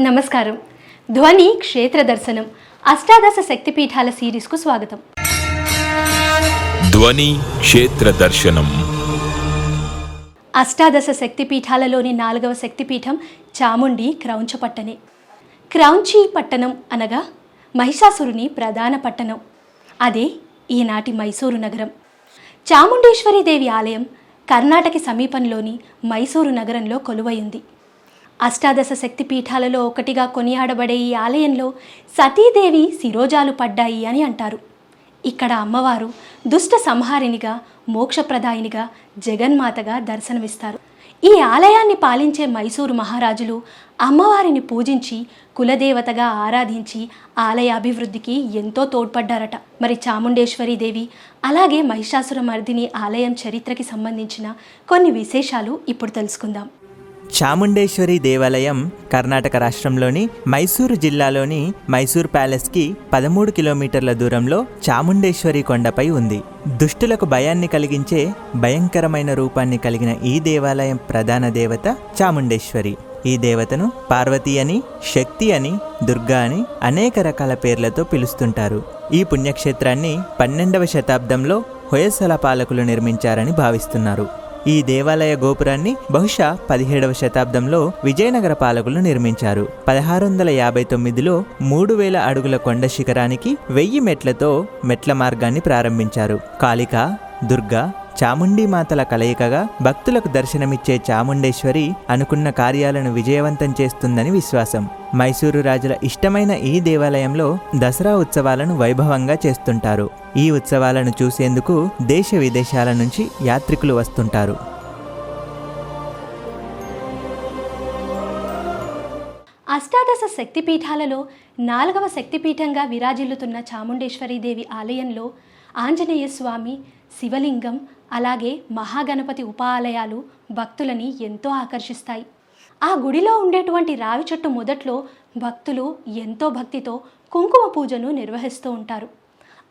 నమస్కారం. ధ్వని క్షేత్ర దర్శనం అష్టాదశ శక్తిపీఠాల సిరీస్కు స్వాగతం. ధ్వని క్షేత్ర దర్శనం. అష్టాదశ శక్తిపీఠాలలోని నాలుగవ శక్తిపీఠం చాముండి క్రౌంచపట్టణే క్రౌంచి పట్టణం అనగా మహిషాసురుని ప్రధాన పట్టణం. అదే ఈనాటి మైసూరు నగరం. చాముండేశ్వరి దేవి ఆలయం కర్ణాటక సమీపంలోని మైసూరు నగరంలో కొలువైంది. అష్టాదశ శక్తి పీఠాలలో ఒకటిగా కొనియాడబడే ఈ ఆలయంలో సతీదేవి శిరోజాలు పడ్డాయి అని అంటారు. ఇక్కడ అమ్మవారు దుష్ట సంహారినిగా మోక్షప్రదాయినిగా జగన్మాతగా దర్శనమిస్తారు. ఈ ఆలయాన్ని పాలించే మైసూరు మహారాజులు అమ్మవారిని పూజించి కులదేవతగా ఆరాధించి ఆలయ అభివృద్ధికి ఎంతో తోడ్పడ్డారట. మరి చాముండేశ్వరి దేవి అలాగే మహిషాసుర మర్దిని ఆలయం చరిత్రకి సంబంధించిన కొన్ని విశేషాలు ఇప్పుడు తెలుసుకుందాం. చాముండేశ్వరి దేవాలయం కర్ణాటక రాష్ట్రంలోని మైసూరు జిల్లాలోని మైసూర్ ప్యాలెస్కి పదమూడు కిలోమీటర్ల దూరంలో చాముండేశ్వరి కొండపై ఉంది. దుష్టులకు భయాన్ని కలిగించే భయంకరమైన రూపాన్ని కలిగిన ఈ దేవాలయం ప్రధాన దేవత చాముండేశ్వరి. ఈ దేవతను పార్వతి అని శక్తి అని దుర్గా అని అనేక రకాల పేర్లతో పిలుస్తుంటారు. ఈ పుణ్యక్షేత్రాన్ని పన్నెండవ శతాబ్దంలో హొయసల పాలకులు నిర్మించారని భావిస్తున్నారు. ఈ దేవాలయ గోపురాన్ని బహుశా పదిహేడవ శతాబ్దంలో విజయనగర పాలకులు నిర్మించారు. పదహారు వందల యాభై తొమ్మిదిలో మూడు వేల అడుగుల కొండ శిఖరానికి వెయ్యి మెట్లతో మెట్ల మార్గాన్ని ప్రారంభించారు. కాళిక దుర్గా చాముండి మాతల కలయికగా భక్తులకు దర్శనమిచ్చే చాముండేశ్వరి అనుకున్న కార్యాలను విజయవంతం చేస్తుందని విశ్వాసం. మైసూరు రాజుల ఇష్టమైన ఈ దేవాలయంలో దసరా ఉత్సవాలను వైభవంగా చేస్తుంటారు. ఈ ఉత్సవాలను చూసేందుకు దేశ విదేశాల నుంచి యాత్రికులు వస్తుంటారు. అష్టాదశ శక్తిపీఠాలలో నాలుగవ శక్తిపీఠంగా విరాజిల్లుతున్న చాముండేశ్వరీదేవి ఆలయంలో ఆంజనేయ స్వామి శివలింగం అలాగే మహాగణపతి ఉప ఆలయాలు భక్తులని ఎంతో ఆకర్షిస్తాయి. ఆ గుడిలో ఉండేటువంటి రావి చెట్టు మొదట్లో భక్తులు ఎంతో భక్తితో కుంకుమ పూజను నిర్వహిస్తూ ఉంటారు.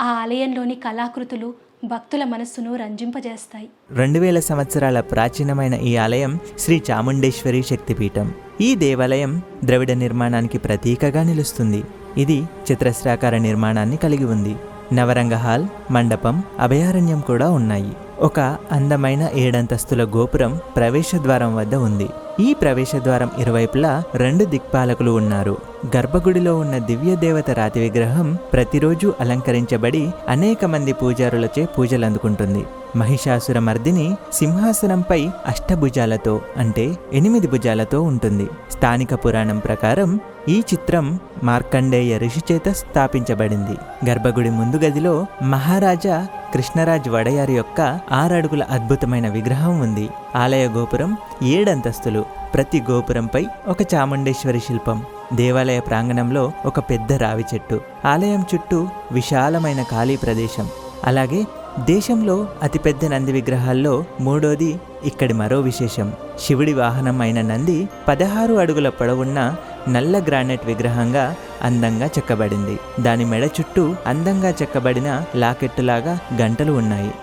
ఆ ఆలయంలోని కళాకృతులు భక్తుల మనస్సును రంజింపజేస్తాయి. రెండు వేల సంవత్సరాల ప్రాచీనమైన ఈ ఆలయం శ్రీ చాముండేశ్వరి శక్తిపీఠం. ఈ దేవాలయం ద్రవిడ నిర్మాణానికి ప్రతీకగా నిలుస్తుంది. ఇది చిత్రశ్రాకార నిర్మాణాన్ని కలిగి ఉంది. నవరంగ హాల్ మండపం అభయారణ్యం కూడా ఉన్నాయి. ఒక అందమైన ఏడంతస్తుల గోపురం ప్రవేశద్వారం వద్ద ఉంది. ఈ ప్రవేశద్వారం ఇరువైపులా రెండు దిక్పాలకులు ఉన్నారు. గర్భగుడిలో ఉన్న దివ్య దేవత రాతి విగ్రహం ప్రతిరోజు అలంకరించబడి అనేక మంది పూజారులచే పూజలు అందుకుంటుంది మహిషాసుర మర్దిని సింహాసనంపై అష్టభుజాలతో అంటే ఎనిమిది భుజాలతో ఉంటుంది. స్థానిక పురాణం ప్రకారం ఈ చిత్రం మార్కండేయ ఋషి చేత స్థాపించబడింది. గర్భగుడి ముందు గదిలో మహారాజా కృష్ణరాజ్ వడయారి యొక్క ఆరడుగుల అద్భుతమైన విగ్రహం ఉంది. ఆలయ గోపురం ఏడంతస్తులు ప్రతి గోపురంపై ఒక చాముండేశ్వరి శిల్పం. దేవాలయ ప్రాంగణంలో ఒక పెద్ద రావి చెట్టు. ఆలయం చుట్టూ విశాలమైన ఖాళీ ప్రదేశం. అలాగే దేశంలో అతిపెద్ద నంది విగ్రహాల్లో మూడోది ఇక్కడి మరో విశేషం. శివుడి వాహనం అయిన నంది పదహారు అడుగుల పొడవున్న నల్ల గ్రానైట్ విగ్రహంగా అందంగా చెక్కబడింది. దాని మెడ చుట్టూ అందంగా చెక్కబడిన లాకెట్టులాగా గంటలు ఉన్నాయి.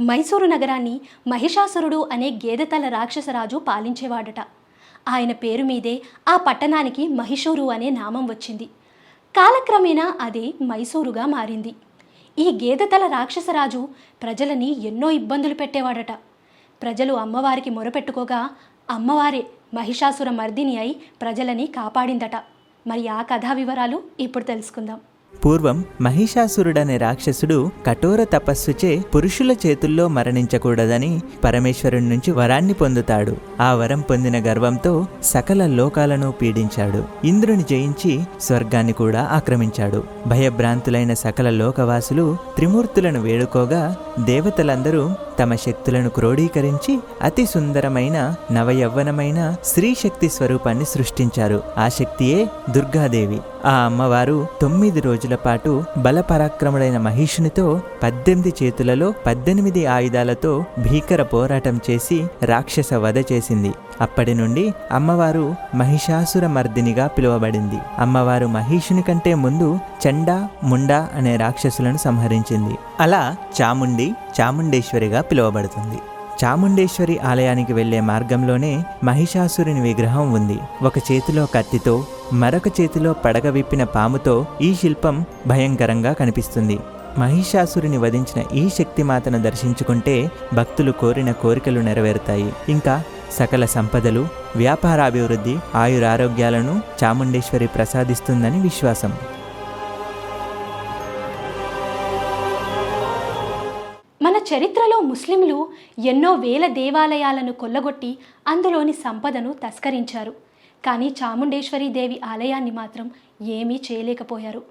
మైసూరు నగరాన్ని మహిషాసురుడు అనే గేదెతల రాక్షసరాజు పాలించేవాడట. ఆయన పేరు మీదే ఆ పట్టణానికి మహిషూరు అనే నామం వచ్చింది. కాలక్రమేణా అది మైసూరుగా మారింది. ఈ గేదెతల రాక్షసరాజు ప్రజలని ఎన్నో ఇబ్బందులు పెట్టేవాడట. ప్రజలు అమ్మవారికి మొరపెట్టుకోగా అమ్మవారే మహిషాసుర మర్దిని అయి ప్రజలని కాపాడిందట. మరి ఆ కథా వివరాలు ఇప్పుడు తెలుసుకుందాం. పూర్వం మహిషాసురుడనే రాక్షసుడు కఠోర తపస్సుచే పురుషుల చేతుల్లో మరణించకూడదని పరమేశ్వరుడి నుంచి వరాన్ని పొందుతాడు. ఆ వరం పొందిన గర్వంతో సకల లోకాలను పీడించాడు. ఇంద్రుని జయించి స్వర్గాన్ని కూడా ఆక్రమించాడు. భయభ్రాంతులైన సకల లోకవాసులు త్రిమూర్తులను వేడుకోగా దేవతలందరూ తమ శక్తులను క్రోడీకరించి అతి సుందరమైన నవయవ్వనమైన స్త్రీశక్తి స్వరూపాన్ని సృష్టించారు. ఆ శక్తియే దుర్గాదేవి. ఆ అమ్మవారు తొమ్మిది రోజుల పాటు బలపరాక్రముడైన మహిషునితో పద్దెనిమిది చేతులలో పద్దెనిమిది ఆయుధాలతో భీకర పోరాటం చేసి రాక్షస వధ చేసింది. అప్పటి నుండి అమ్మవారు మహిషాసుర మర్దినిగా పిలువబడింది. అమ్మవారు మహిషుని కంటే ముందు చండా ముండా అనే రాక్షసులను సంహరించింది. అలా చాముండి చాముండేశ్వరిగా పిలువబడుతుంది. చాముండేశ్వరి ఆలయానికి వెళ్ళే మార్గంలోనే మహిషాసురుని విగ్రహం ఉంది. ఒక చేతిలో కత్తితో మరొక చేతిలో పడగ విప్పిన పాముతో ఈ శిల్పం భయంకరంగా కనిపిస్తుంది. మహిషాసురుని వధించిన ఈ శక్తిమాతను దర్శించుకుంటే భక్తులు కోరిన కోరికలు నెరవేరుతాయి. ఇంకా సకల సంపదలు వ్యాపారాభివృద్ధి ఆయురారోగ్యాలను చాముండేశ్వరి ప్రసాదిస్తుందని విశ్వాసం. చరిత్రలో ముస్లింలు ఎన్నో వేల దేవాలయాలను కొల్లగొట్టి అందులోని సంపదను తస్కరించారు. కానీ చాముండేశ్వరి దేవి ఆలయాన్ని మాత్రం ఏమీ చేయలేకపోయారు.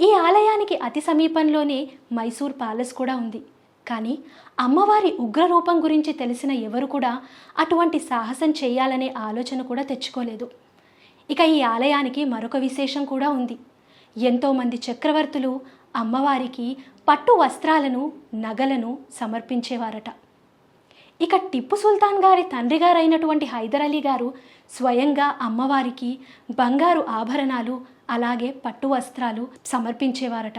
ఈ ఆలయానికి అతి సమీపంలోనే మైసూర్ ప్యాలెస్ కూడా ఉంది. కానీ అమ్మవారి ఉగ్రరూపం గురించి తెలిసిన ఎవరు కూడా అటువంటి సాహసం చేయాలనే ఆలోచన కూడా తెచ్చుకోలేదు. ఇక ఈ ఆలయానికి మరొక విశేషం కూడా ఉంది. ఎంతోమంది చక్రవర్తులు అమ్మవారికి పట్టు వస్త్రాలను నగలను సమర్పించేవారట. ఇక టిప్పు సుల్తాన్ గారి తండ్రి గారైనటువంటి హైదర్ అలీ గారు స్వయంగా అమ్మవారికి బంగారు ఆభరణాలు అలాగే పట్టు వస్త్రాలు సమర్పించేవారట.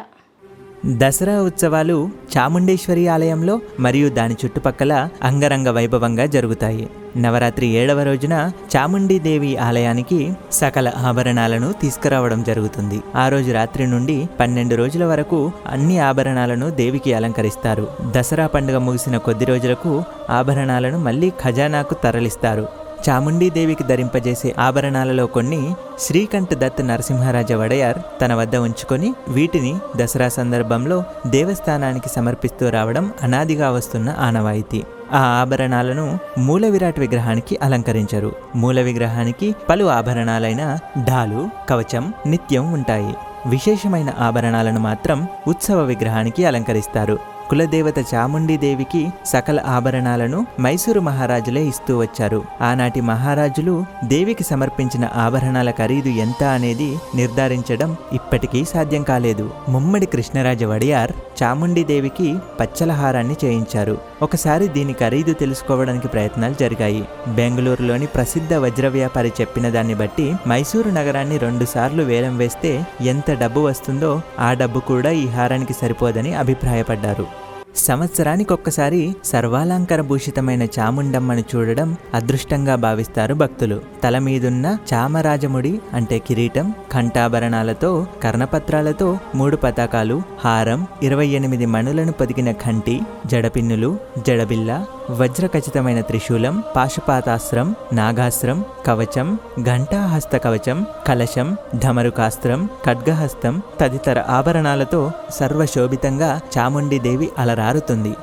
దసరా ఉత్సవాలు చాముండేశ్వరి ఆలయంలో మరియు దాని చుట్టుపక్కల అంగరంగ వైభవంగా జరుగుతాయి. నవరాత్రి ఏడవ రోజున చాముండీదేవి ఆలయానికి సకల ఆభరణాలను తీసుకురావడం జరుగుతుంది. ఆ రోజు రాత్రి నుండి పన్నెండు రోజుల వరకు అన్ని ఆభరణాలను దేవికి అలంకరిస్తారు. దసరా పండుగ ముగిసిన కొద్ది రోజులకు ఆభరణాలను మళ్ళీ ఖజానాకు తరలిస్తారు. చాముండీదేవికి ధరింపజేసే ఆభరణాలలో కొన్ని శ్రీకంఠ దత్ నరసింహరాజ వడయార్ తన వద్ద ఉంచుకొని వీటిని దసరా సందర్భంలో దేవస్థానానికి సమర్పిస్తూ రావడం అనాదిగా వస్తున్న ఆనవాయితీ. ఆ ఆభరణాలను మూల విరాట్ విగ్రహానికి అలంకరించరు. మూల విగ్రహానికి పలు ఆభరణాలైన ఢాలు కవచం నిత్యం ఉంటాయి. విశేషమైన ఆభరణాలను మాత్రం ఉత్సవ విగ్రహానికి అలంకరిస్తారు. కులదేవత చాముండీదేవికి సకల ఆభరణాలను మైసూరు మహారాజులే ఇస్తూ వచ్చారు. ఆనాటి మహారాజులు దేవికి సమర్పించిన ఆభరణాల ఖరీదు ఎంత అనేది నిర్ధారించడం ఇప్పటికీ సాధ్యం కాలేదు. ముమ్మడి కృష్ణరాజ వడియార్ చాముండీదేవికి పచ్చల హారాన్ని చేయించారు. ఒకసారి దీని ఖరీదు తెలుసుకోవడానికి ప్రయత్నాలు జరిగాయి. బెంగళూరులోని ప్రసిద్ధ వజ్ర వ్యాపారి చెప్పిన దాన్ని బట్టి మైసూరు నగరాన్ని రెండుసార్లు వేలం వేస్తే ఎంత డబ్బు వస్తుందో ఆ డబ్బు కూడా ఈ హారానికి సరిపోదని అభిప్రాయపడ్డారు. సంవత్సరానికి ఒక్కసారి సర్వాలంకర భూషితమైన చాముండమ్మను చూడడం అదృష్టంగా భావిస్తారు భక్తులు. తల మీదున్న చామరాజముడి అంటే కిరీటం కంఠాభరణాలతో కర్ణపత్రాలతో మూడు పతాకాలు హారం ఇరవై ఎనిమిది మణులను పొదిగిన కంటి జడపిన్నులు జడబిల్ల వజ్రఖచితమైన త్రిశూలం పాశుపాతాస్త్రం నాగాస్త్రం కవచం ఘంటాహస్త కవచం కలశం ధమరుకాస్త్రం ఖడ్గహస్తం తదితర ఆభరణాలతో సర్వశోభితంగా చాముండిదేవి అలరారుతుంది.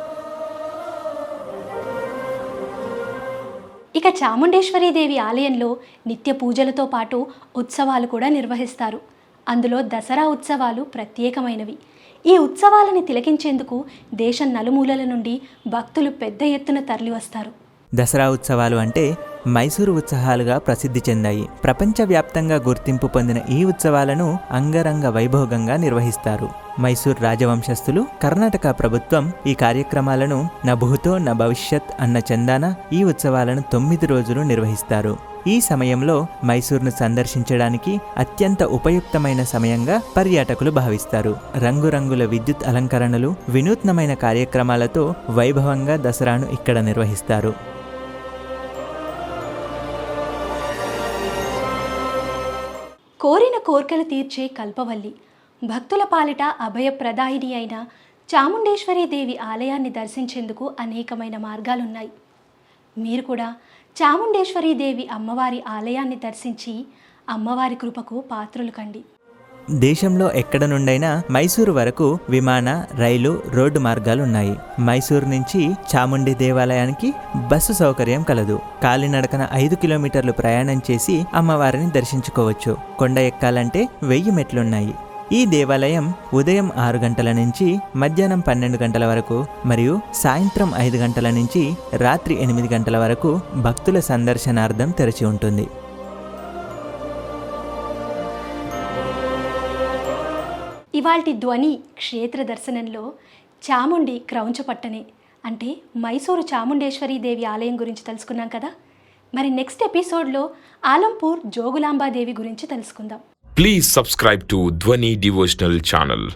ఇక చాముండేశ్వరి దేవి ఆలయంలో నిత్య పూజలతో పాటు ఉత్సవాలు కూడా నిర్వహిస్తారు. అందులో దసరా ఉత్సవాలు ప్రత్యేకమైనవి. ఈ ఉత్సవాలని తిలకించేందుకు దేశం నలుమూలల నుండి భక్తులు పెద్ద ఎత్తున తరలివస్తారు. దసరా ఉత్సవాలు అంటే మైసూరు ఉత్సవాలుగా ప్రసిద్ధి చెందాయి. ప్రపంచవ్యాప్తంగా గుర్తింపు పొందిన ఈ ఉత్సవాలను అంగరంగ వైభోగంగా నిర్వహిస్తారు. మైసూర్ రాజవంశస్థులు కర్ణాటక ప్రభుత్వం ఈ కార్యక్రమాలను నభూతో భూతో న భవిష్యత్ అన్న చందాన ఈ ఉత్సవాలను తొమ్మిది రోజులు నిర్వహిస్తారు. ఈ సమయంలో మైసూర్ను సందర్శించడానికి అత్యంత ఉపయుక్తమైన సమయంగా పర్యాటకులు భావిస్తారు. రంగురంగుల విద్యుత్ అలంకరణలు వినూత్నమైన కార్యక్రమాలతో వైభవంగా దసరాను ఇక్కడ నిర్వహిస్తారు. కోర్కెలు తీర్చే కల్పవల్లి. భక్తుల పాలిట అభయప్రదాయిని అయిన చాముండేశ్వరి దేవి ఆలయాన్ని దర్శించేందుకు అనేకమైన మార్గాలున్నాయి. మీరు కూడా చాముండేశ్వరి దేవి అమ్మవారి ఆలయాన్ని దర్శించి అమ్మవారి కృపకు పాత్రులు కండి. దేశంలో ఎక్కడ నుండైనా మైసూరు వరకు విమాన రైలు రోడ్డు మార్గాలు ఉన్నాయి మైసూరు నుంచి చాముండి దేవాలయానికి బస్సు సౌకర్యం కలదు. కాలినడకన ఐదు కిలోమీటర్లు ప్రయాణం చేసి అమ్మవారిని దర్శించుకోవచ్చు. కొండ ఎక్కాలంటే వెయ్యి మెట్లున్నాయి. ఈ దేవాలయం ఉదయం ఆరు గంటల నుంచి మధ్యాహ్నం పన్నెండు గంటల వరకు మరియు సాయంత్రం ఐదు గంటల నుంచి రాత్రి ఎనిమిది గంటల వరకు భక్తుల సందర్శనార్థం తెరిచి ఉంటుంది. ఇవాల్టి ధ్వని క్షేత్ర దర్శనంలో చాముండి క్రౌంచపట్టనే. అంటే మైసూరు చాముండేశ్వరి దేవి ఆలయం గురించి తెలుసుకున్నాం కదా? మరి నెక్స్ట్ ఎపిసోడ్లో ఆలంపూర్ జోగులాంబాదేవి గురించి తెలుసుకుందాం. Please subscribe to Dhwani devotional channel